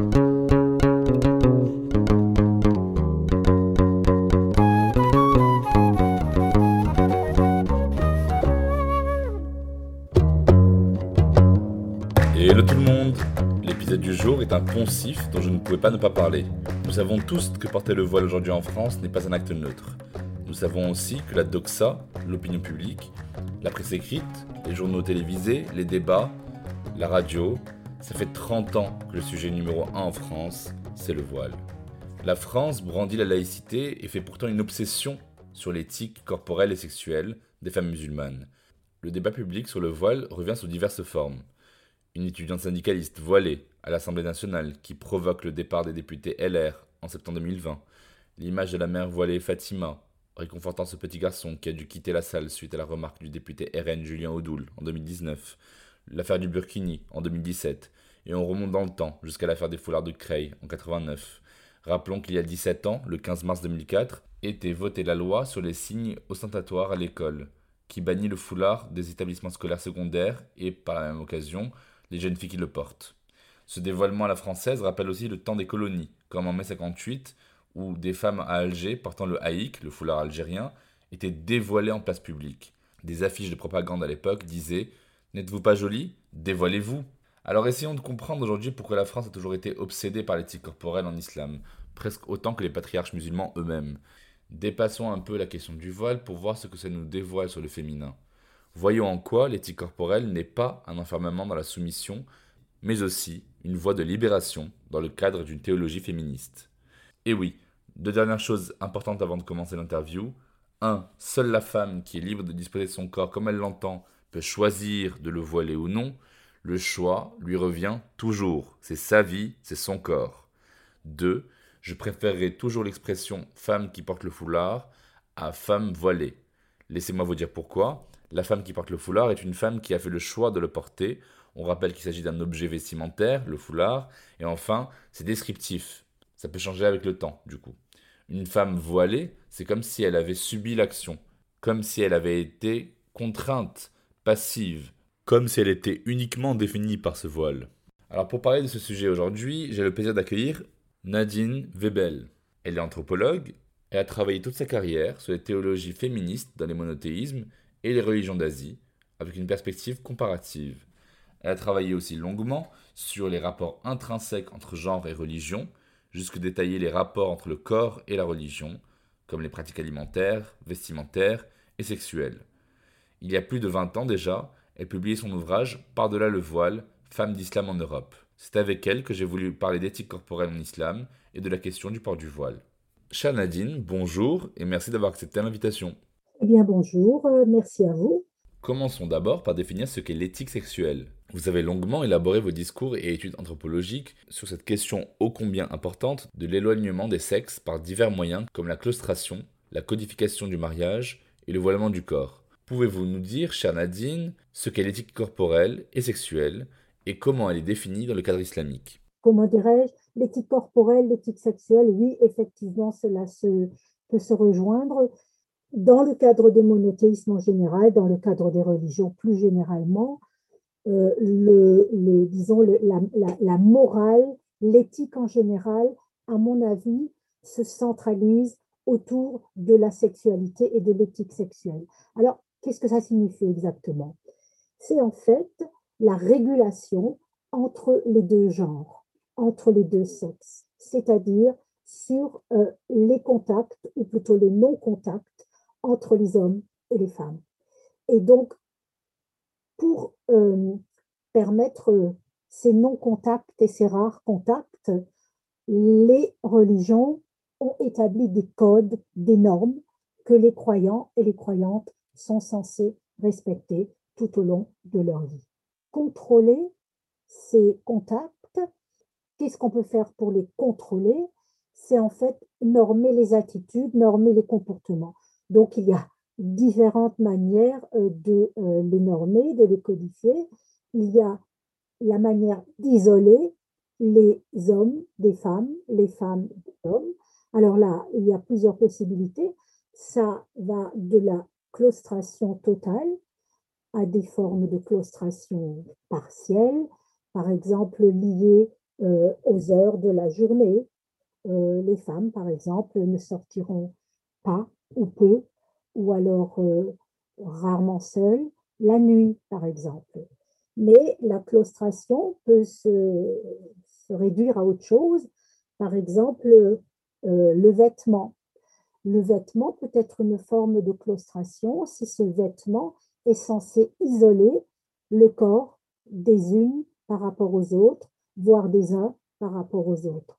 Hello tout le monde L'épisode du jour est un poncif dont je ne pouvais pas ne pas parler. Nous savons tous que porter le voile aujourd'hui en France n'est pas un acte neutre. Nous savons aussi que la doxa, l'opinion publique, la presse écrite, les journaux télévisés, les débats, la radio, ça fait 30 ans que le sujet numéro 1 en France, c'est le voile. La France brandit la laïcité et fait pourtant une obsession sur l'éthique corporelle et sexuelle des femmes musulmanes. Le débat public sur le voile revient sous diverses formes une étudiante syndicaliste voilée à l'Assemblée nationale qui provoque le départ des députés LR en septembre 2020, l'image de la mère voilée Fatima réconfortant ce petit garçon qui a dû quitter la salle suite à la remarque du député RN Julien Audoul en 2019, l'affaire du Burkini en 2017, et on remonte dans le temps jusqu'à l'affaire des foulards de Creil en 89. Rappelons qu'il y a 17 ans, le 15 mars 2004, était votée la loi sur les signes ostentatoires à l'école, qui bannit le foulard des établissements scolaires secondaires et, par la même occasion, les jeunes filles qui le portent. Ce dévoilement à la française rappelle aussi le temps des colonies, comme en mai 58, où des femmes à Alger portant le haïk, le foulard algérien, étaient dévoilées en place publique. Des affiches de propagande à l'époque disaient N'êtes-vous pas jolie Dévoilez-vous Alors essayons de comprendre aujourd'hui pourquoi la France a toujours été obsédée par l'éthique corporelle en islam, presque autant que les patriarches musulmans eux-mêmes. Dépassons un peu la question du voile pour voir ce que ça nous dévoile sur le féminin. Voyons en quoi l'éthique corporelle n'est pas un enfermement dans la soumission, mais aussi une voie de libération dans le cadre d'une théologie féministe. Et oui, deux dernières choses importantes avant de commencer l'interview. 1. Seule la femme qui est libre de disposer de son corps comme elle l'entend peut choisir de le voiler ou non. Le choix lui revient toujours. C'est sa vie, c'est son corps. 2. Je préférerais toujours l'expression femme qui porte le foulard à femme voilée. Laissez-moi vous dire pourquoi. La femme qui porte le foulard est une femme qui a fait le choix de le porter. On rappelle qu'il s'agit d'un objet vestimentaire, le foulard. Et enfin, c'est descriptif. Ça peut changer avec le temps, du coup. Une femme voilée, c'est comme si elle avait subi l'action, comme si elle avait été contrainte, passive, comme si elle était uniquement définie par ce voile. Alors pour parler de ce sujet aujourd'hui, j'ai le plaisir d'accueillir Nadine Webel. Elle est anthropologue et a travaillé toute sa carrière sur les théologies féministes dans les monothéismes et les religions d'Asie, avec une perspective comparative. Elle a travaillé aussi longuement sur les rapports intrinsèques entre genre et religion, jusque détailler les rapports entre le corps et la religion, comme les pratiques alimentaires, vestimentaires et sexuelles. Il y a plus de 20 ans déjà, elle publiait son ouvrage Par-delà le voile, Femmes d'islam en Europe. C'est avec elle que j'ai voulu parler d'éthique corporelle en islam et de la question du port du voile. Chère Nadine, bonjour et merci d'avoir accepté l'invitation. Eh bien, bonjour, euh, merci à vous. Commençons d'abord par définir ce qu'est l'éthique sexuelle. Vous avez longuement élaboré vos discours et études anthropologiques sur cette question ô combien importante de l'éloignement des sexes par divers moyens comme la claustration, la codification du mariage et le voilement du corps. Pouvez-vous nous dire, chère Nadine, ce qu'est l'éthique corporelle et sexuelle et comment elle est définie dans le cadre islamique? Comment dirais-je? L'éthique corporelle, l'éthique sexuelle, oui, effectivement, cela peut se rejoindre. Dans le cadre des monothéismes en général, dans le cadre des religions plus généralement, euh, le, disons la, la, morale, l'éthique en général, à mon avis, se centralise autour de la sexualité et de l'éthique sexuelle. Alors, qu'est-ce que ça signifie exactement? C'est en fait la régulation entre les deux genres, entre les deux sexes, c'est-à-dire sur euh, les contacts, ou plutôt les non-contacts, entre les hommes et les femmes. Et donc, pour euh, permettre ces non-contacts et ces rares contacts, les religions ont établi des codes, des normes que les croyants et les croyantes sont censés respecter tout au long de leur vie contrôler ces contacts, qu'est-ce qu'on peut faire pour les contrôler? C'est en fait normer les attitudes, normer les comportements. Donc il y a différentes manières de les normer, de les codifier. Il y a la manière d'isoler les hommes des femmes, les femmes des hommes. Alors là, il y a plusieurs possibilités. Ça va de la claustration totale à des formes de claustration partielle, par exemple liées euh, aux heures de la journée. Euh, les femmes, par exemple, ne sortiront pas ou peu, ou alors euh, rarement seules, la nuit, par exemple. Mais la claustration peut se, se réduire à autre chose, par exemple le vêtement. Le vêtement peut être une forme de claustration si ce vêtement est censé isoler le corps des unes par rapport aux autres, voire des uns par rapport aux autres.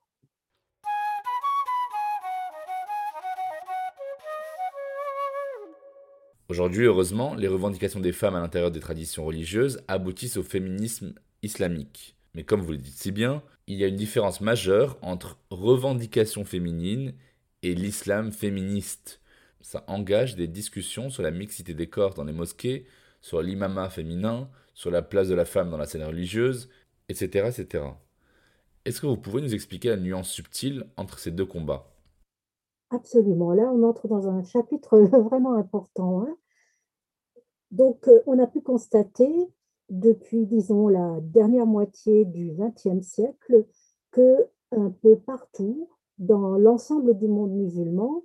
Aujourd'hui, heureusement, les revendications des femmes à l'intérieur des traditions religieuses aboutissent au féminisme islamique. Mais comme vous le dites si bien, il y a une différence majeure entre revendications féminines et l'islam féministe. Ça engage des discussions sur la mixité des corps dans les mosquées, sur l'imama féminin, sur la place de la femme dans la scène religieuse, etc. etc. Est-ce que vous pouvez nous expliquer la nuance subtile entre ces deux combats? Absolument. Là, on entre dans un chapitre vraiment important. Hein. Donc, euh, on a pu constater depuis, disons, la dernière moitié du XXe siècle que un peu partout, dans l'ensemble du monde musulman,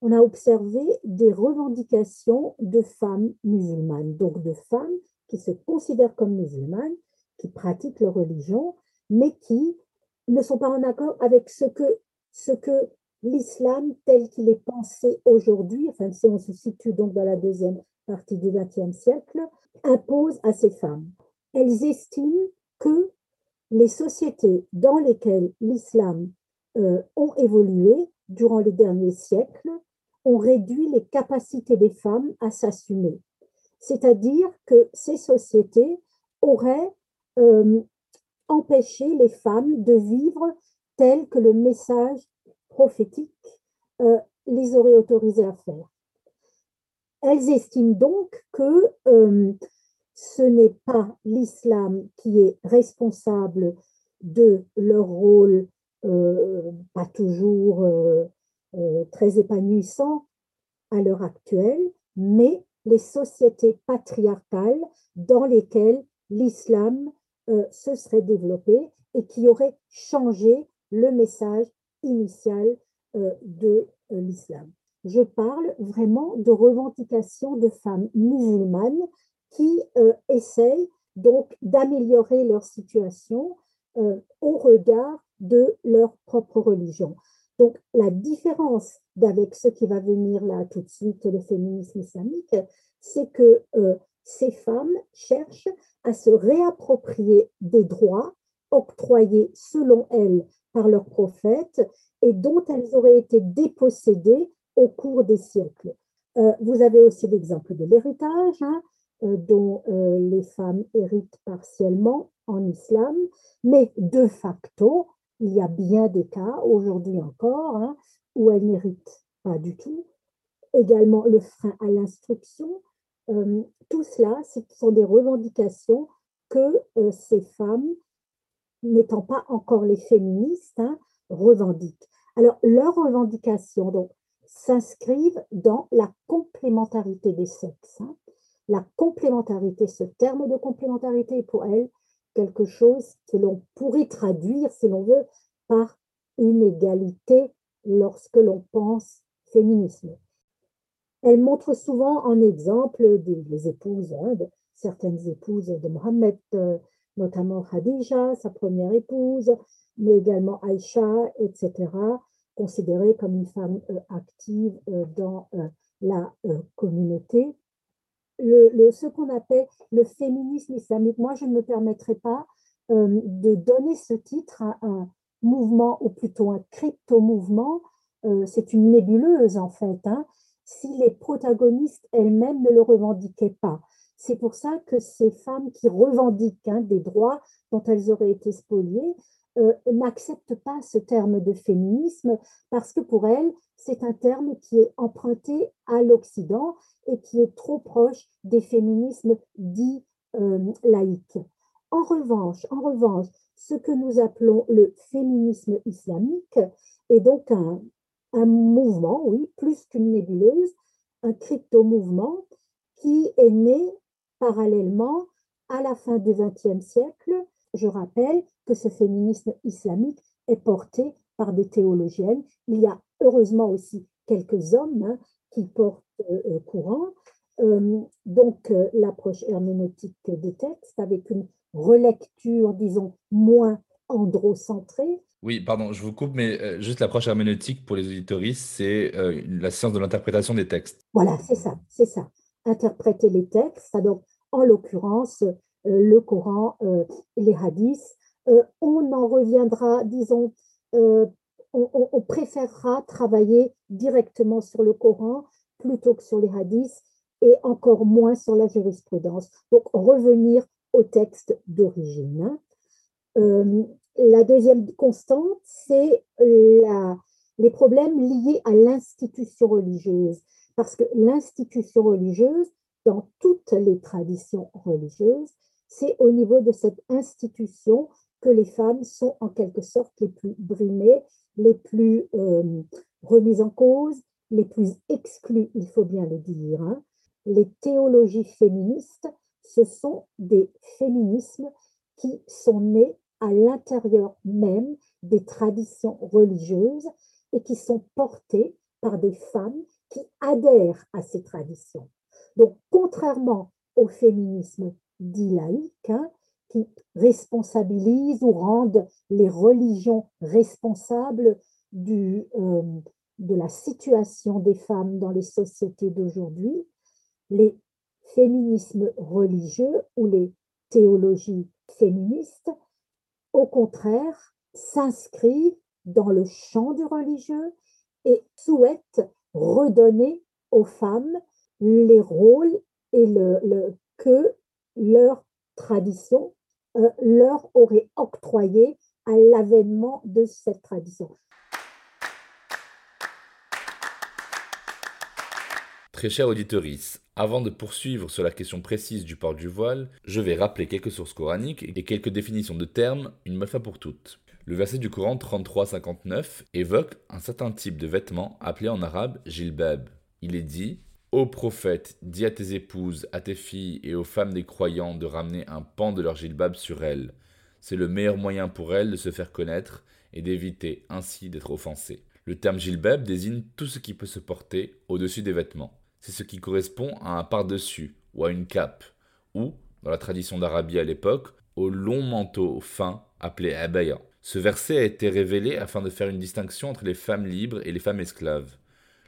on a observé des revendications de femmes musulmanes, donc de femmes qui se considèrent comme musulmanes, qui pratiquent leur religion, mais qui ne sont pas en accord avec ce que, l'islam tel qu'il est pensé aujourd'hui, enfin si on se situe donc dans la deuxième partie du XXe siècle, impose à ces femmes. Elles estiment que les sociétés dans lesquelles l'islam euh, ont évolué durant les derniers siècles, ont réduit les capacités des femmes à s'assumer. C'est-à-dire que ces sociétés auraient euh, empêché les femmes de vivre tel que le message prophétique euh, les aurait autorisées à faire. Elles estiment donc que ce n'est pas l'islam qui est responsable de leur rôle pas toujours euh, euh, très épanouissant à l'heure actuelle, mais les sociétés patriarcales dans lesquelles l'islam se serait développé et qui auraient changé le message initial de l'islam. Je parle vraiment de revendications de femmes musulmanes qui essayent donc d'améliorer leur situation au regard de leur propre religion. Donc la différence avec ce qui va venir là tout de suite, le féminisme islamique, c'est que euh, ces femmes cherchent à se réapproprier des droits octroyés selon elles par leurs prophètes et dont elles auraient été dépossédées au cours des siècles. Euh, vous avez aussi l'exemple de l'héritage, hein, euh, dont les femmes héritent partiellement en islam, mais de facto, il y a bien des cas, aujourd'hui encore, hein, où elles n'héritent pas du tout. Également le frein à l'instruction. Euh, tout cela, ce sont des revendications que euh, ces femmes, n'étant pas encore les féministes, hein, revendiquent. Alors, leurs revendications donc, s'inscrivent dans la complémentarité des sexes. Hein. La complémentarité, ce terme de complémentarité pour elles quelque chose que l'on pourrait traduire, si l'on veut, par une égalité lorsque l'on pense féminisme. Elle montre souvent en exemple des, épouses, hein, certaines épouses de Mohammed, euh, notamment Khadija, sa première épouse, mais également Aïcha, etc., considérée comme une femme euh, active euh, dans la communauté le, ce qu'on appelle le féminisme islamique. Moi, je ne me permettrai pas euh, de donner ce titre à un mouvement, ou plutôt un crypto-mouvement. Euh, c'est une nébuleuse, en fait, hein, si les protagonistes elles-mêmes ne le revendiquaient pas. C'est pour ça que ces femmes qui revendiquent hein, des droits dont elles auraient été spoliées euh, n'acceptent pas ce terme de féminisme parce que pour elles, c'est un terme qui est emprunté à l'Occident et qui est trop proche des féminismes dits euh, laïques. En revanche, en revanche, ce que nous appelons le féminisme islamique est donc un, un mouvement, oui, plus qu'une nébuleuse, un crypto-mouvement qui est né parallèlement à la fin du XXe siècle. Je rappelle que ce féminisme islamique est porté par des théologiennes. Il y a heureusement aussi quelques hommes hein, qui portent euh, euh, courant. Euh, donc l'approche herméneutique des textes avec une relecture, disons, moins androcentrée, oui, pardon, je vous coupe, mais euh, juste l'approche herméneutique pour les auditoristes, c'est euh, la science de l'interprétation des textes. Voilà, c'est ça, c'est ça. Interpréter les textes, donc en l'occurrence euh, le Coran et les hadiths. on en reviendra, disons, on, préférera travailler directement sur le Coran plutôt que sur les hadiths et encore moins sur la jurisprudence. Donc revenir au texte d'origine. Hein. La deuxième constante, c'est les problèmes liés à l'institution religieuse. Parce que l'institution religieuse, dans toutes les traditions religieuses, c'est au niveau de cette institution que les femmes sont en quelque sorte les plus brimées, les plus euh, remises en cause, les plus exclues, il faut bien le dire. Hein. Les théologies féministes, ce sont des féminismes qui sont nés à l'intérieur même des traditions religieuses et qui sont portées par des femmes qui adhèrent à ces traditions. Donc, contrairement au féminisme dit laïque, hein, qui responsabilise ou rendent les religions responsables du, euh, de la situation des femmes dans les sociétés d'aujourd'hui, les féminismes religieux ou les théologies féministes au contraire, s'inscrit dans le champ du religieux et souhaite redonner aux femmes les rôles et le, que leur tradition euh, leur aurait octroyé à l'avènement de cette tradition. Très cher auditorice, avant de poursuivre sur la question précise du port du voile, je vais rappeler quelques sources coraniques et quelques définitions de termes, une bonne fois pour toutes. Le verset du Coran 33-59 évoque un certain type de vêtement appelé en arabe jilbab. Il est dit Ô prophète, dis à tes épouses, à tes filles et aux femmes des croyants de ramener un pan de leur jilbab sur elles. C'est le meilleur moyen pour elles de se faire connaître et d'éviter ainsi d'être offensées. Le terme jilbab désigne tout ce qui peut se porter au-dessus des vêtements c'est ce qui correspond à un par-dessus ou à une cape, ou, dans la tradition d'Arabie à l'époque, au long manteau fin appelé abaya. Ce verset a été révélé afin de faire une distinction entre les femmes libres et les femmes esclaves.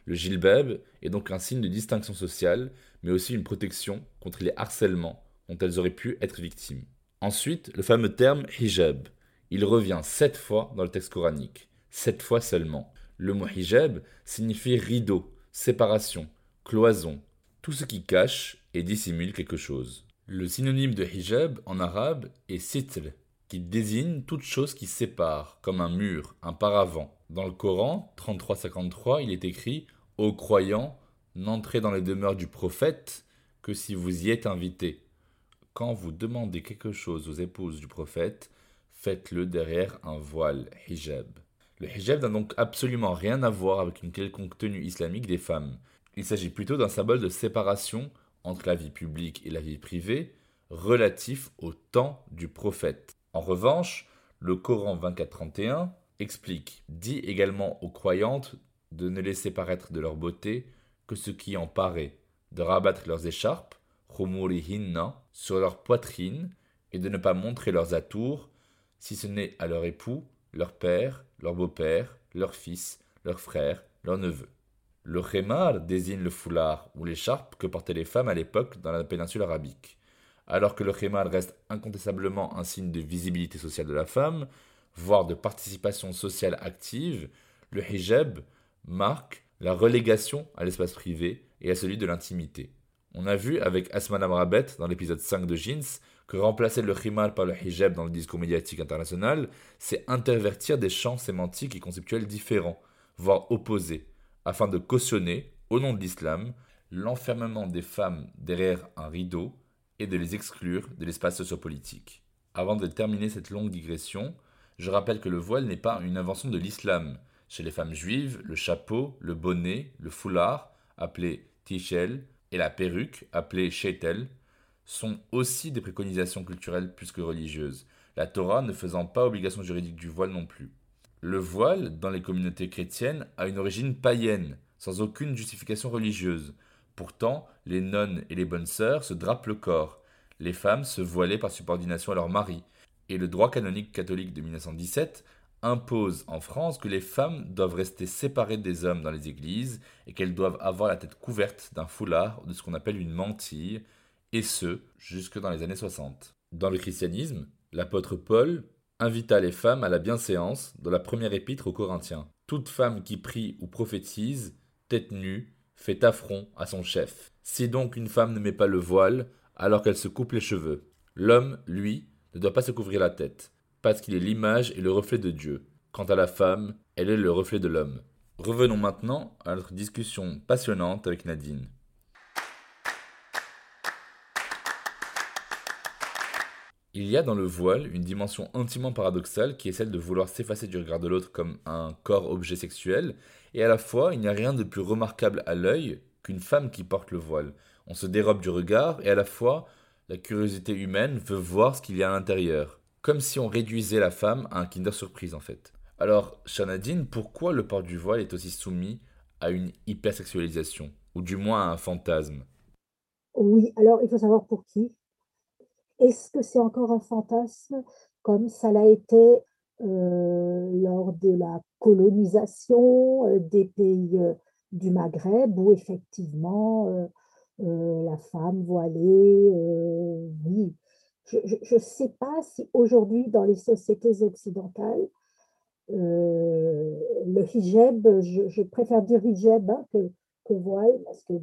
Le jilbab est donc un signe de distinction sociale, mais aussi une protection contre les harcèlements dont elles auraient pu être victimes. Ensuite, le fameux terme hijab. Il revient sept fois dans le texte coranique, sept fois seulement. Le mot hijab signifie rideau, séparation, cloison, tout ce qui cache et dissimule quelque chose. Le synonyme de hijab en arabe est sitl, qui désigne toute chose qui sépare, comme un mur, un paravent. Dans le Coran 33-53, il est écrit Ô croyants, n'entrez dans les demeures du prophète que si vous y êtes invités. Quand vous demandez quelque chose aux épouses du prophète, faites-le derrière un voile, hijab. Le hijab n'a donc absolument rien à voir avec une quelconque tenue islamique des femmes. Il s'agit plutôt d'un symbole de séparation entre la vie publique et la vie privée, relatif au temps du prophète. En revanche, le Coran 24-31 explique, dit également aux croyantes de ne laisser paraître de leur beauté que ce qui en paraît, de rabattre leurs écharpes, hinna, sur leur poitrine, et de ne pas montrer leurs atours, si ce n'est à leur époux, leur père, leur beau-père, leur fils, leur frère, leur neveu. Le khemar désigne le foulard ou l'écharpe que portaient les femmes à l'époque dans la péninsule arabique. Alors que le khemar reste incontestablement un signe de visibilité sociale de la femme, voire de participation sociale active, le hijab marque la relégation à l'espace privé et à celui de l'intimité. On a vu avec Asman Amrabet dans l'épisode 5 de Jeans que remplacer le khimar par le hijab dans le discours médiatique international, c'est intervertir des champs sémantiques et conceptuels différents, voire opposés, afin de cautionner, au nom de l'islam, l'enfermement des femmes derrière un rideau et de les exclure de l'espace sociopolitique. Avant de terminer cette longue digression, je rappelle que le voile n'est pas une invention de l'islam. Chez les femmes juives, le chapeau, le bonnet, le foulard, appelé tichel, et la perruque, appelée sheitel, sont aussi des préconisations culturelles plus que religieuses, la Torah ne faisant pas obligation juridique du voile non plus. Le voile, dans les communautés chrétiennes, a une origine païenne, sans aucune justification religieuse. Pourtant, les nonnes et les bonnes sœurs se drapent le corps. Les femmes se voilaient par subordination à leur mari. Et le droit canonique catholique de 1917 impose en France que les femmes doivent rester séparées des hommes dans les églises et qu'elles doivent avoir la tête couverte d'un foulard ou de ce qu'on appelle une mantille, et ce, jusque dans les années 60. Dans le christianisme, l'apôtre Paul invita les femmes à la bienséance dans la première épître aux Corinthiens. Toute femme qui prie ou prophétise, tête nue, fait affront à son chef. Si donc une femme ne met pas le voile, alors qu'elle se coupe les cheveux, l'homme, lui, ne doit pas se couvrir la tête, parce qu'il est l'image et le reflet de Dieu. Quant à la femme, elle est le reflet de l'homme. Revenons maintenant à notre discussion passionnante avec Nadine. Il y a dans le voile une dimension intimement paradoxale qui est celle de vouloir s'effacer du regard de l'autre comme un corps-objet sexuel, et à la fois il n'y a rien de plus remarquable à l'œil qu'une femme qui porte le voile. On se dérobe du regard, et à la fois la curiosité humaine veut voir ce qu'il y a à l'intérieur, comme si on réduisait la femme à un Kinder Surprise en fait. Alors, Shanadine, pourquoi le port du voile est aussi soumis à une hypersexualisation, ou du moins à un fantasme? Oui, alors il faut savoir pour qui. Est-ce que c'est encore un fantasme comme ça l'a été euh, lors de la colonisation euh, des pays euh, du Maghreb où effectivement la femme voilée, oui. Je ne sais pas si aujourd'hui dans les sociétés occidentales, le hijab, je, préfère dire hijab hein, que, que voile parce que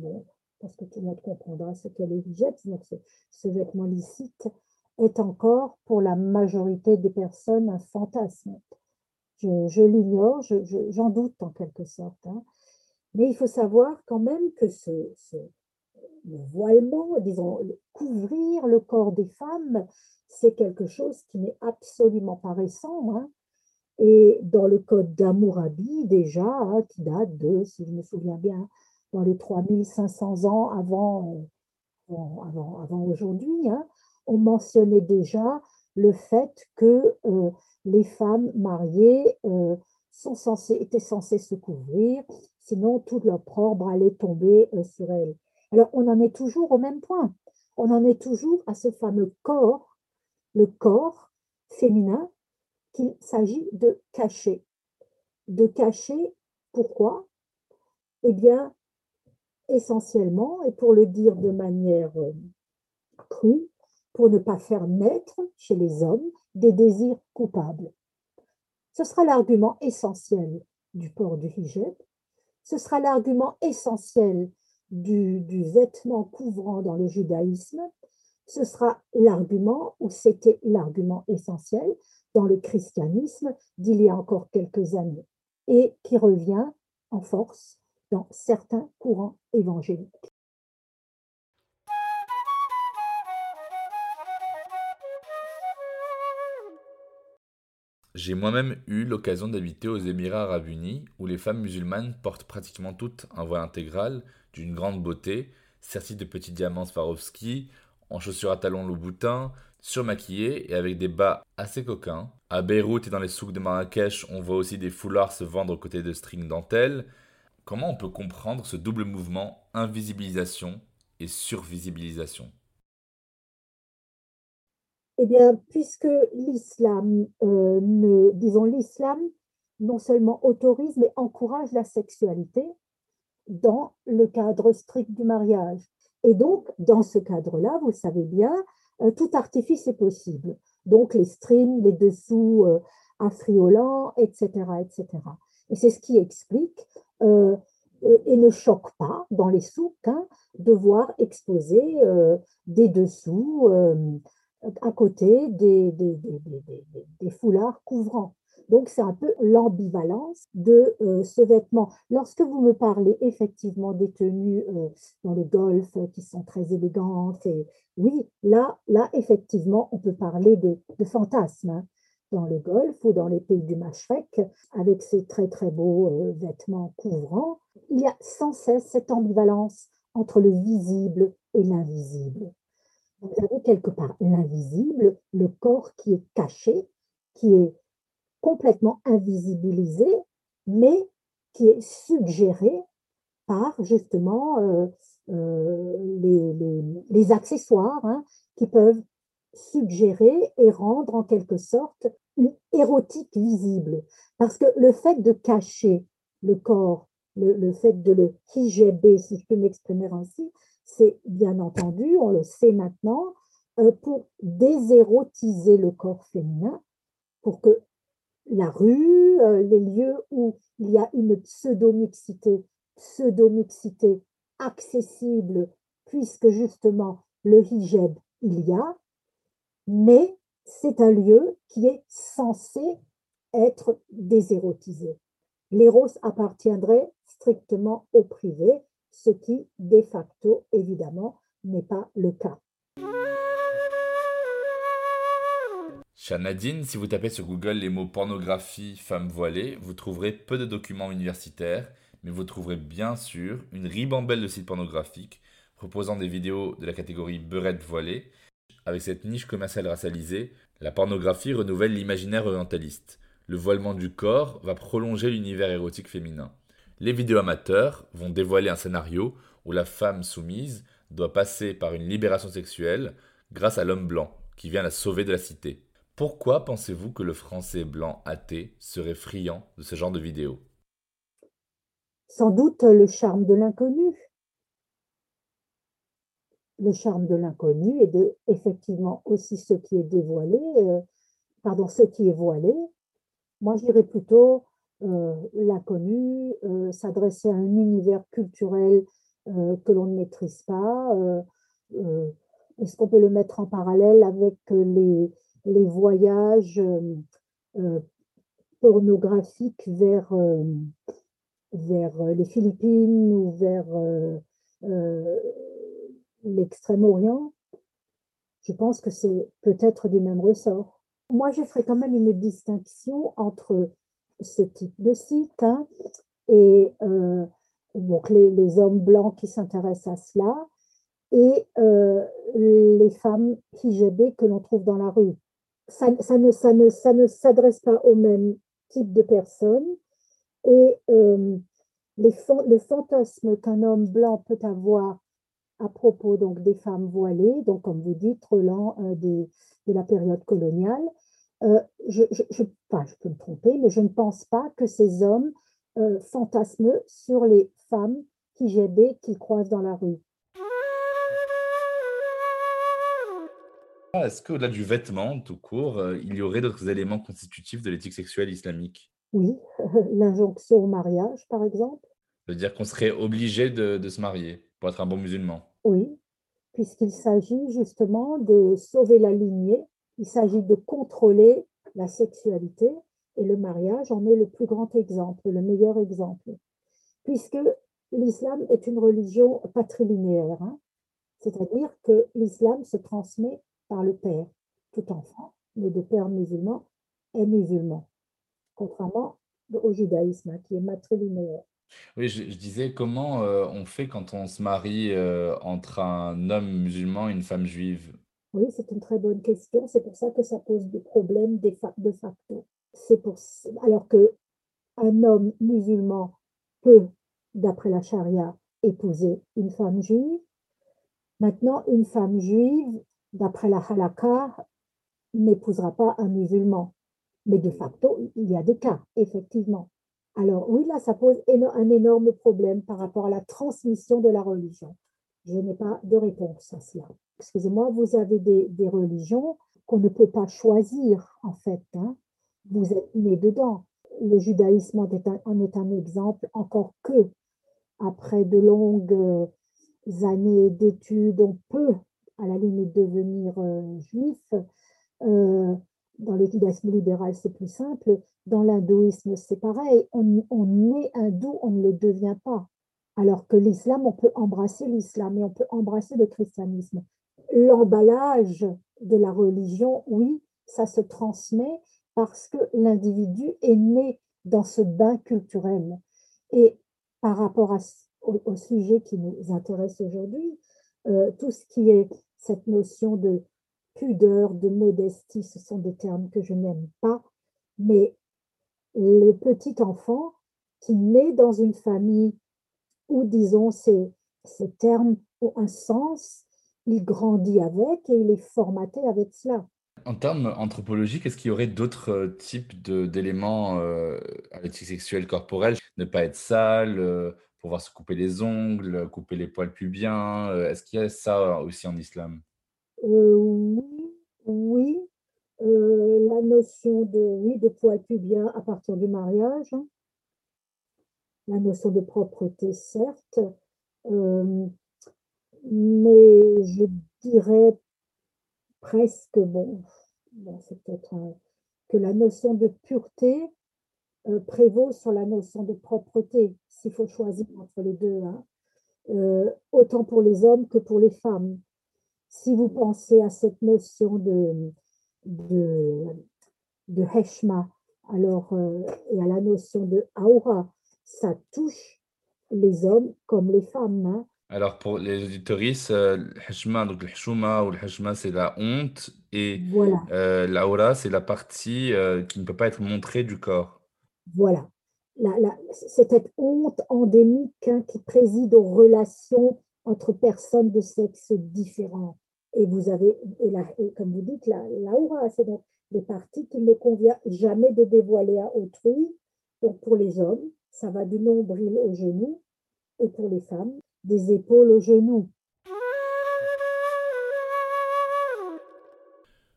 parce que tout le monde comprendra ce qu'est le hijab, donc ce, vêtement licite, est encore pour la majorité des personnes un fantasme. Je, l'ignore, j'en doute en quelque sorte. Hein. Mais il faut savoir quand même que ce, le voilement, disons, couvrir le corps des femmes, c'est quelque chose qui n'est absolument pas récent. Hein. Et dans le code d'Amourabi, déjà, hein, qui date de, si je me souviens bien, dans les 3500 ans avant, euh, avant, avant aujourd'hui, hein, on mentionnait déjà le fait que euh, les femmes mariées euh, étaient censées se couvrir, sinon toute l'opprobre allait tomber sur elles. Alors on en est toujours au même point. On en est toujours à ce fameux corps, le corps féminin qu'il s'agit de cacher. De cacher, pourquoi? Eh bien, essentiellement, et pour le dire de manière euh, crue, pour ne pas faire naître chez les hommes des désirs coupables. Ce sera l'argument essentiel du port du hijab, ce sera l'argument essentiel du, vêtement couvrant dans le judaïsme, ce sera l'argument, ou c'était l'argument essentiel dans le christianisme d'il y a encore quelques années, et qui revient en force dans certains courants évangéliques. J'ai moi-même eu l'occasion d'habiter aux Émirats arabes unis, où les femmes musulmanes portent pratiquement toutes un voile intégral d'une grande beauté, serti de petits diamants Swarovski, en chaussures à talons Louboutin, surmaquillées et avec des bas assez coquins. À Beyrouth et dans les souks de Marrakech, on voit aussi des foulards se vendre aux côtés de strings dentelles, Comment on peut comprendre ce double mouvement invisibilisation et survisibilisation? Eh bien, puisque l'islam, euh, disons l'islam, non seulement autorise, mais encourage la sexualité dans le cadre strict du mariage. Et donc, dans ce cadre-là, vous savez bien, euh, tout artifice est possible. Donc, les strings, les dessous euh, affriolants, etc., etc. Et c'est ce qui explique euh, euh, et ne choque pas dans les souks hein, de voir exposer des dessous à côté des, des, foulards couvrants. Donc, c'est un peu l'ambivalence de ce vêtement. Lorsque vous me parlez effectivement des tenues dans le golf qui sont très élégantes, et oui, là, là effectivement, on peut parler de, de fantasme. Hein dans le Golfe ou dans les pays du Mashrek, avec ces très très beaux euh, vêtements couvrants, il y a sans cesse cette ambivalence entre le visible et l'invisible. Vous avez quelque part l'invisible, le corps qui est caché, qui est complètement invisibilisé, mais qui est suggéré par justement euh, euh, les, accessoires hein, qui peuvent suggérer et rendre en quelque sorte une érotique visible. Parce que le fait de cacher le corps, le, fait de le hijaber, si je peux m'exprimer ainsi, c'est bien entendu, on le sait maintenant, euh, pour désérotiser le corps féminin, pour que la rue, euh, les lieux où il y a une pseudomixité, pseudomixité accessible, puisque justement le hijab il y a, mais c'est un lieu qui est censé être désérotisé. L'éros appartiendrait strictement au privé, ce qui, de facto, évidemment, n'est pas le cas. Chère Nadine, si vous tapez sur Google les mots pornographie, femme voilée, vous trouverez peu de documents universitaires, mais vous trouverez bien sûr une ribambelle de sites pornographiques proposant des vidéos de la catégorie beurette voilée avec cette niche commerciale racialisée, la pornographie renouvelle l'imaginaire orientaliste. Le voilement du corps va prolonger l'univers érotique féminin. Les vidéos amateurs vont dévoiler un scénario où la femme soumise doit passer par une libération sexuelle grâce à l'homme blanc qui vient la sauver de la cité. Pourquoi pensez-vous que le français blanc athée serait friand de ce genre de vidéos Sans doute le charme de l'inconnu le charme de l'inconnu et de effectivement aussi ce qui est dévoilé, euh, pardon, ce qui est voilé. Moi, je dirais plutôt euh, l'inconnu, euh, s'adresser à un univers culturel que l'on ne maîtrise pas. Est-ce qu'on peut le mettre en parallèle avec les, les voyages pornographiques vers, vers les Philippines ou vers l'Extrême-Orient, je pense que c'est peut-être du même ressort. Moi, je ferai quand même une distinction entre ce type de site hein, et euh, donc les, hommes blancs qui s'intéressent à cela et euh, les femmes hijabées que l'on trouve dans la rue. Ça, ne, s'adresse pas au même type de personnes et euh, le fantasme qu'un homme blanc peut avoir à propos donc des femmes voilées, donc comme vous dites, relent euh, de la période coloniale. Euh, je, peux me tromper, mais je ne pense pas que ces hommes euh, fantasment sur les femmes qui qu'ils croisent dans la rue. Est-ce qu'au-delà du vêtement tout court, il y aurait d'autres éléments constitutifs de l'éthique sexuelle islamique? Oui, l'injonction au mariage, par exemple. cest à dire qu'on serait obligé de, de se marier pour être un bon musulman. Oui, puisqu'il s'agit justement de sauver la lignée, il s'agit de contrôler la sexualité et le mariage en est le plus grand exemple, le meilleur exemple, puisque l'islam est une religion patrilinéaire, hein. c'est-à-dire que l'islam se transmet par le père. Tout enfant, mais de père musulman, est musulman, contrairement au judaïsme hein, qui est matrilinéaire. Oui, je, disais comment euh, on fait quand on se marie euh, entre un homme musulman et une femme juive? Oui, c'est une très bonne question. C'est pour ça que ça pose des problèmes de facto. C'est pour alors que un homme musulman peut, d'après la charia, épouser une femme juive. Maintenant, une femme juive, d'après la halakha, n'épousera pas un musulman. Mais de facto, il y a des cas, effectivement. Alors oui, là, ça pose un énorme problème par rapport à la transmission de la religion. Je n'ai pas de réponse à cela. Excusez-moi, vous avez des, religions qu'on ne peut pas choisir, en fait. Hein. Vous êtes né dedans. Le judaïsme en est, un, exemple, encore que après de longues années d'études, on peut à la limite devenir juif. dans l'éducation libéral, c'est plus simple. Dans l'hindouisme, c'est pareil. On, on est hindou, on ne le devient pas. Alors que l'islam, on peut embrasser l'islam et on peut embrasser le christianisme. L'emballage de la religion, oui, ça se transmet parce que l'individu est né dans ce bain culturel. Et par rapport au, sujet qui nous intéresse aujourd'hui, euh, tout ce qui est cette notion de pudeur, de modestie, ce sont des termes que je n'aime pas, mais le petit enfant qui naît dans une famille où, disons, ces, ces termes ont un sens, il grandit avec et il est formaté avec cela. En termes anthropologiques, est-ce qu'il y aurait d'autres euh, types d'éléments euh, à l'éthique sexuelle Ne pas être sale, euh, pouvoir se couper les ongles, couper les poils pubiens. est-ce qu'il y a ça aussi en islam? Oui, oui. la notion de, oui, de poils pubiens à partir du mariage. Hein. La notion de propreté, certes. mais je dirais presque, bon, c'est peut-être que la notion de pureté euh, prévaut sur la notion de propreté, s'il faut choisir entre les deux, hein. euh, autant pour les hommes que pour les femmes. Si vous pensez à cette notion de, de, de heshma, alors, euh, et à la notion de aura, ça touche les hommes comme les femmes. Hein. Alors, pour les auditoristes, euh, le donc le ou le hashma, c'est la honte et Voilà, euh, l'aura, c'est la partie euh, qui ne peut pas être montrée du corps. Voilà. c'est cette honte endémique hein, qui préside aux relations entre personnes de sexe différents. Et vous avez, et comme vous dites, la, l'aura, c'est donc des parties qu'il ne convient jamais de dévoiler à autrui. Donc pour les hommes, ça va du nombril au genou, et pour les femmes, des épaules aux genoux.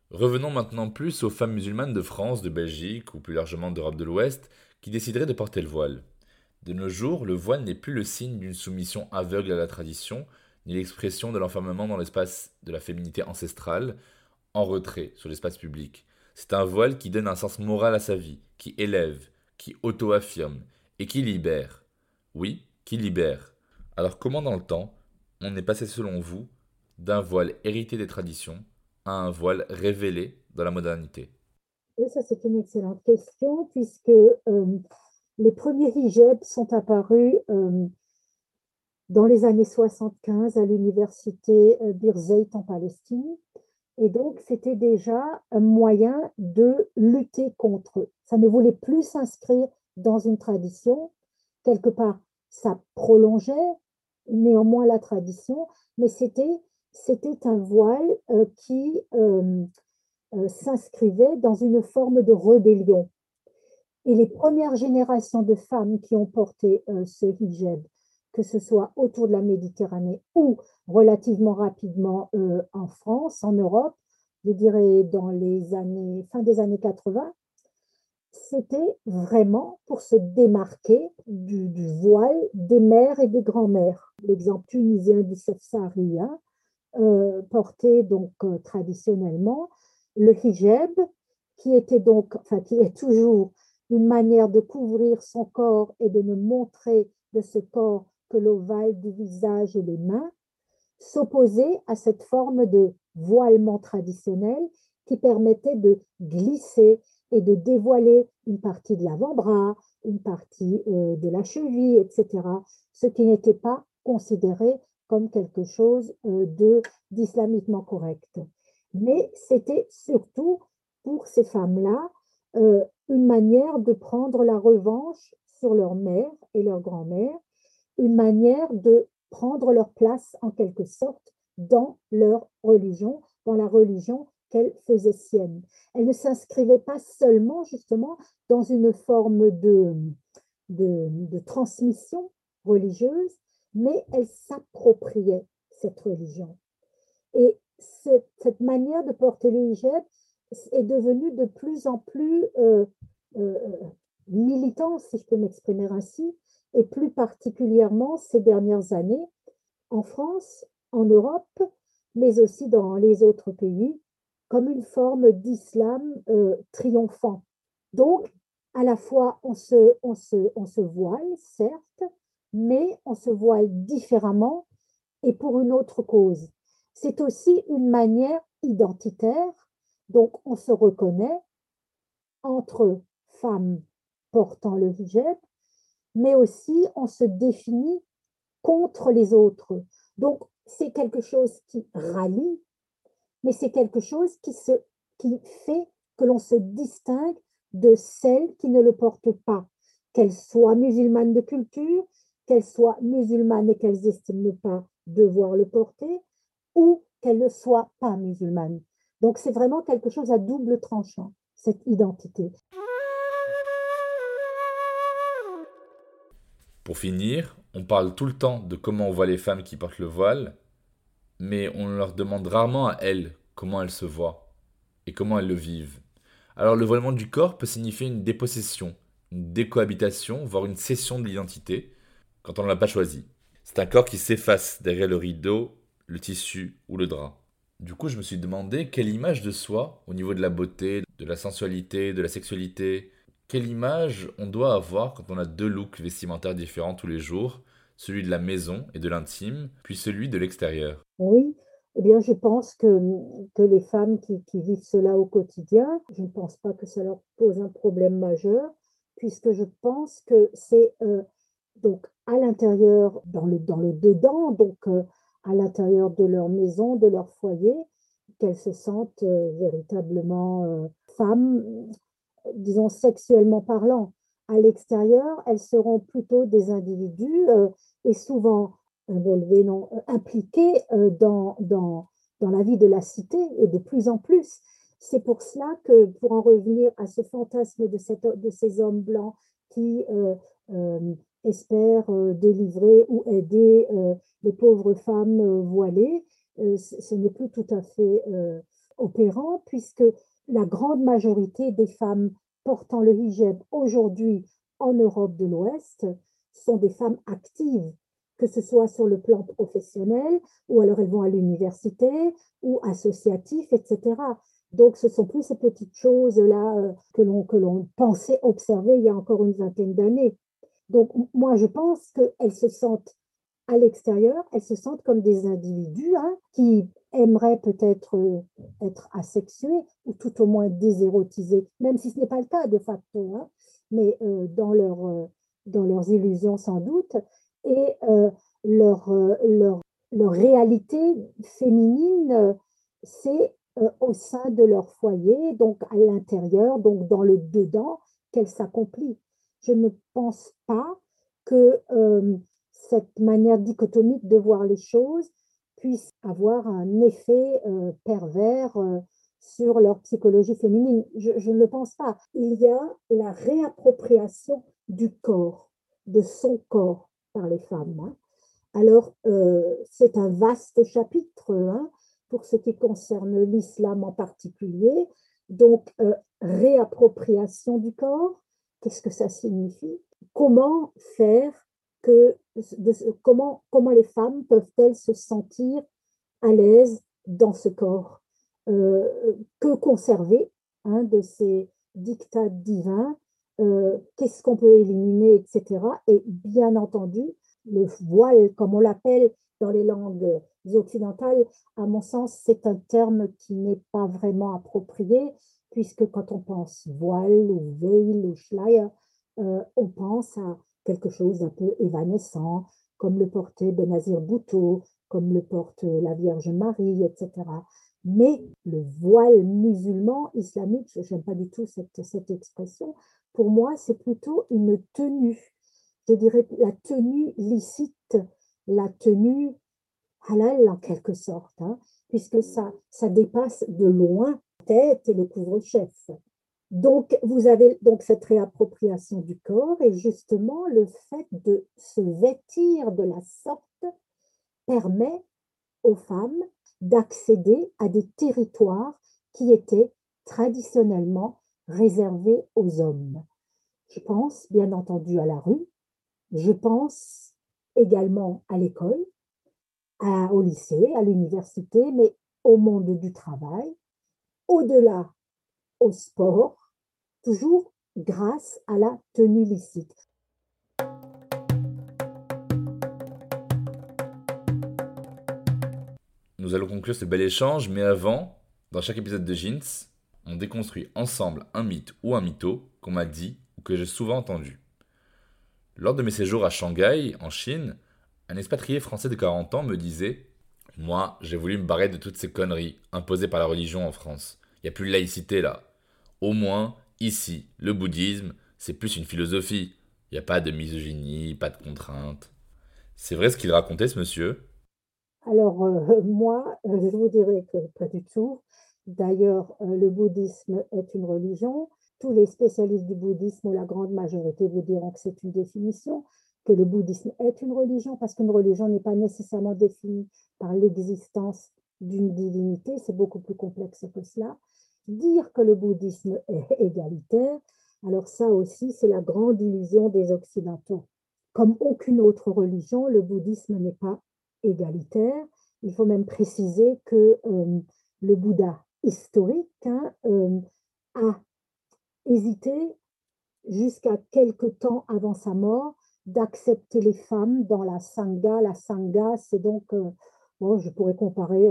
Revenons maintenant plus aux femmes musulmanes de France, de Belgique ou plus largement d'Europe de l'Ouest qui décideraient de porter le voile. De nos jours, le voile n'est plus le signe d'une soumission aveugle à la tradition, ni l'expression de l'enfermement dans l'espace de la féminité ancestrale, en retrait sur l'espace public. C'est un voile qui donne un sens moral à sa vie, qui élève, qui auto-affirme et qui libère. Oui, qui libère. Alors comment dans le temps, on est passé selon vous d'un voile hérité des traditions un voile révélé dans la modernité Ça, c'est une excellente question, puisque euh, les premiers hijabs sont apparus euh, dans les années 75 à l'université euh, Birzeit en Palestine. Et donc, c'était déjà un moyen de lutter contre eux. Ça ne voulait plus s'inscrire dans une tradition. Quelque part, ça prolongeait néanmoins la tradition, mais c'était c'était un voile euh, qui euh, euh, s'inscrivait dans une forme de rébellion. Et les premières générations de femmes qui ont porté ce hijab, que ce soit autour de la Méditerranée ou relativement rapidement en France, en Europe, je dirais dans les années, fin des années 80, c'était vraiment pour se démarquer du, voile des mères et des grands-mères. L'exemple tunisien du Sefsari euh, portait donc euh, traditionnellement le hijab, qui était donc, enfin qui est toujours une manière de couvrir son corps et de ne montrer de ce corps que l'ovale du visage et les mains, s'opposait à cette forme de voilement traditionnel qui permettait de glisser et de dévoiler une partie de l'avant-bras, une partie euh, de la cheville, etc., ce qui n'était pas considéré comme quelque chose euh, d'islamiquement correct. Mais c'était surtout pour ces femmes-là euh, une manière de prendre la revanche sur leur mère et leur grand-mère, une manière de prendre leur place en quelque sorte dans leur religion, dans la religion qu'elle faisait sienne. Elle ne s'inscrivait pas seulement justement dans une forme de, de, transmission religieuse, mais elle s'appropriait cette religion. Et cette manière de porter le hijab est devenue de plus en plus euh, euh, militante, si je peux m'exprimer ainsi, et plus particulièrement ces dernières années en France, en Europe, mais aussi dans les autres pays, comme une forme d'islam euh, triomphant. Donc, à la fois, on se, on, on se voile, certes, mais on se voile différemment et pour une autre cause. C'est aussi une manière identitaire, donc on se reconnaît entre femmes portant le hijab, mais aussi on se définit contre les autres. Donc c'est quelque chose qui rallie, mais c'est quelque chose qui, se, qui fait que l'on se distingue de celles qui ne le portent pas, qu'elles soient musulmanes de culture, qu'elles soient musulmanes et qu'elles estiment pas devoir le porter, ou qu'elles ne soient pas musulmanes. Donc c'est vraiment quelque chose à double tranchant, cette identité. Pour finir, on parle tout le temps de comment on voit les femmes qui portent le voile, mais on leur demande rarement à elles comment elles se voient et comment elles le vivent. Alors le voilement du corps peut signifier une dépossession, une décohabitation, voire une cession de l'identité, quand on ne l'a pas choisi. C'est un corps qui s'efface derrière le rideau, le tissu ou le drap. Du coup, je me suis demandé quelle image de soi, au niveau de la beauté, de la sensualité, de la sexualité, quelle image on doit avoir quand on a deux looks vestimentaires différents tous les jours, celui de la maison et de l'intime, puis celui de l'extérieur? Oui, eh bien, je pense que, que les femmes qui, vivent cela au quotidien, je ne pense pas que ça leur pose un problème majeur, puisque je pense que c'est euh, donc à l'intérieur, dans le, dans le dedans, donc euh, à l'intérieur de leur maison, de leur foyer, qu'elles se sentent euh, véritablement euh, femmes, disons sexuellement parlant. À l'extérieur, elles seront plutôt des individus et souvent involvés, non, dans, dans, dans la vie de la cité et de plus en plus. C'est pour cela que, pour en revenir à ce fantasme de, cette, de ces hommes blancs qui euh, espèrent euh, délivrer ou aider les pauvres femmes voilées, ce n'est plus tout à fait opérant puisque la grande majorité des femmes portant le hijab aujourd'hui en Europe de l'Ouest sont des femmes actives, que ce soit sur le plan professionnel, ou alors elles vont à l'université, ou associatif, etc. Donc, ce sont plus ces petites choses-là que l'on pensait observer il y a encore une vingtaine d'années. Donc, moi, je pense qu'elles se sentent à l'extérieur, elles se sentent comme des individus hein, qui aimeraient peut-être euh, être asexués ou tout au moins désérotisés, même si ce n'est pas le cas de facto, hein, mais euh, euh, dans leurs illusions sans doute, et leur, leur, leur réalité féminine, c'est au sein de leur foyer, donc à l'intérieur, donc dans le dedans, qu'elle s'accomplit je ne pense pas que euh, cette manière dichotomique de voir les choses puisse avoir un effet euh, pervers euh, sur leur psychologie féminine. Je, ne le pense pas. Il y a la réappropriation du corps, de son corps par les femmes. Hein. Alors, c'est un vaste chapitre hein, pour ce qui concerne l'islam en particulier. Donc, réappropriation du corps, Qu'est-ce que ça signifie? Comment faire que, comment, comment les femmes peuvent-elles se sentir à l'aise dans ce corps? Euh, Que conserver hein, de ces dictats divins? Euh, Qu'est-ce qu'on peut éliminer, etc. Et bien entendu, le voile, comme on l'appelle dans les langues occidentales, à mon sens, c'est un terme qui n'est pas vraiment approprié puisque quand on pense voile ou veil ou schleier, euh, on pense à quelque chose d'un peu évanescent, comme le portait Benazir Bhutto, comme le porte la Vierge Marie, etc. Mais le voile musulman, islamique, je n'aime pas du tout cette, cette expression, pour moi, c'est plutôt une tenue. Je dirais la tenue licite, la tenue halal en quelque sorte, hein, puisque ça, ça dépasse de loin et le couvre-chef. Donc, vous avez donc cette réappropriation du corps et justement le fait de se vêtir de la sorte permet aux femmes d'accéder à des territoires qui étaient traditionnellement réservés aux hommes. Je pense bien entendu à la rue, Je pense également à l'école, au lycée, à l'université, mais au monde du travail, au-delà au sport, toujours grâce à la tenue licite. Nous allons conclure ce bel échange, mais avant, dans chaque épisode de Jeans, on déconstruit ensemble un mythe ou un mytho qu'on m'a dit ou que j'ai souvent entendu. Lors de mes séjours à Shanghai, en Chine, un expatrié français de 40 ans me disait Moi, j'ai voulu me barrer de toutes ces conneries imposées par la religion en France. Il n'y a plus de laïcité là. Au moins, ici, le bouddhisme, c'est plus une philosophie. Il n'y a pas de misogynie, pas de contraintes. C'est vrai ce qu'il racontait, ce monsieur? Alors, euh, moi, euh, je vous dirais que pas du tout. D'ailleurs, euh, le bouddhisme est une religion. Tous les spécialistes du bouddhisme, ou la grande majorité, vous diront que c'est une définition, que le bouddhisme est une religion, parce qu'une religion n'est pas nécessairement définie par l'existence d'une divinité, c'est beaucoup plus complexe que cela. Dire que le bouddhisme est égalitaire, alors ça aussi, c'est la grande illusion des Occidentaux. Comme aucune autre religion, le bouddhisme n'est pas égalitaire. Il faut même préciser que euh, le Bouddha historique hein, euh, a hésité jusqu'à quelque temps avant sa mort d'accepter les femmes dans la sangha. La sangha, c'est donc, euh, bon, je pourrais comparer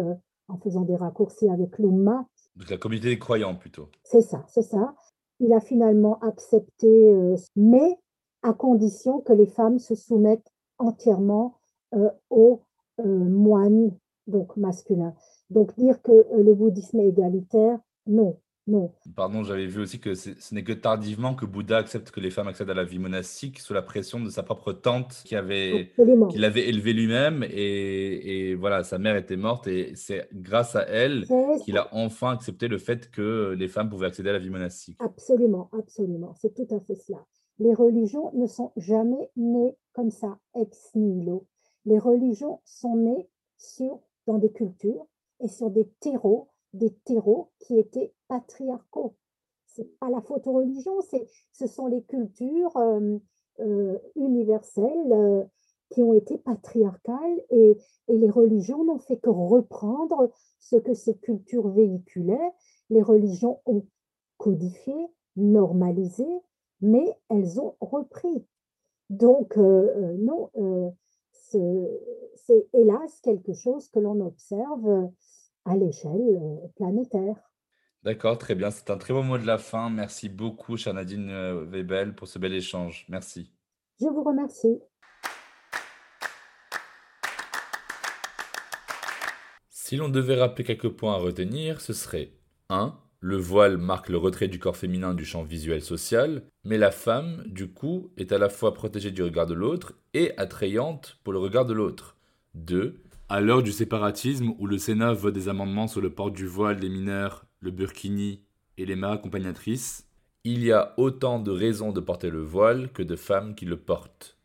en faisant des raccourcis avec l'umma. Donc la communauté des croyants plutôt. C'est ça, c'est ça. Il a finalement accepté, mais à condition que les femmes se soumettent entièrement aux moines donc masculin. Donc dire que euh, le bouddhisme est égalitaire, non, non. Pardon, j'avais vu aussi que ce n'est que tardivement que Bouddha accepte que les femmes accèdent à la vie monastique sous la pression de sa propre tante qui avait, qui l'avait élevé lui-même et, et, voilà, sa mère était morte et c'est grâce à elle qu'il a enfin accepté le fait que les femmes pouvaient accéder à la vie monastique. Absolument, absolument, c'est tout à fait cela. Les religions ne sont jamais nées comme ça, ex nihilo. Les religions sont nées sur dans des cultures et sur des terreaux, des terreaux qui étaient patriarcaux. C'est pas la photo-religion, c'est, ce sont les cultures euh, euh, universelles euh, qui ont été patriarcales et, et les religions n'ont fait que reprendre ce que ces cultures véhiculaient. Les religions ont codifié, normalisé, mais elles ont repris. Donc, non, c'est hélas quelque chose que l'on observe à l'échelle euh, planétaire. D'accord, très bien. C'est un très beau mot de la fin. Merci beaucoup, chère Nadine euh, Webel, pour ce bel échange. Merci. Je vous remercie. Si l'on devait rappeler quelques points à retenir, ce serait 1. Le voile marque le retrait du corps féminin du champ visuel social, mais la femme, du coup, est à la fois protégée du regard de l'autre et attrayante pour le regard de l'autre. 2. À l'heure du séparatisme où le Sénat vote des amendements sur le port du voile des mineurs, le burkini et les mères accompagnatrices, il y a autant de raisons de porter le voile que de femmes qui le portent.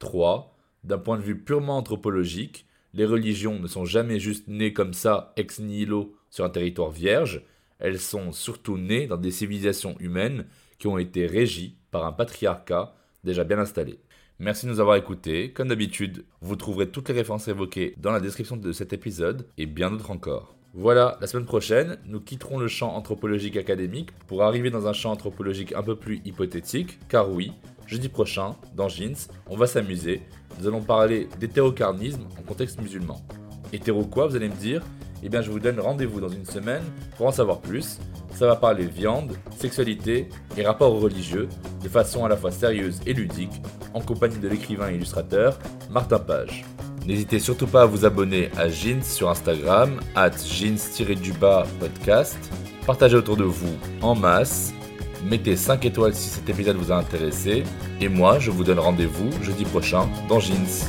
3. D'un point de vue purement anthropologique, les religions ne sont jamais juste nées comme ça, ex nihilo, sur un territoire vierge, elles sont surtout nées dans des civilisations humaines qui ont été régies par un patriarcat déjà bien installé. Merci de nous avoir écoutés. Comme d'habitude, vous trouverez toutes les références évoquées dans la description de cet épisode et bien d'autres encore. Voilà, la semaine prochaine, nous quitterons le champ anthropologique académique pour arriver dans un champ anthropologique un peu plus hypothétique, car oui, jeudi prochain, dans Jeans, on va s'amuser. Nous allons parler d'hétérocarnisme en contexte musulman. Hétéro quoi, vous allez me dire? Eh bien je vous donne rendez-vous dans une semaine pour en savoir plus. Ça va parler viande, sexualité et rapport religieux de façon à la fois sérieuse et ludique, en compagnie de l'écrivain et illustrateur Martin Page. N'hésitez surtout pas à vous abonner à Jeans sur Instagram, at jeans-du-bas podcast. Partagez autour de vous en masse. Mettez 5 étoiles si cet épisode vous a intéressé. Et moi, je vous donne rendez-vous jeudi prochain dans Jeans.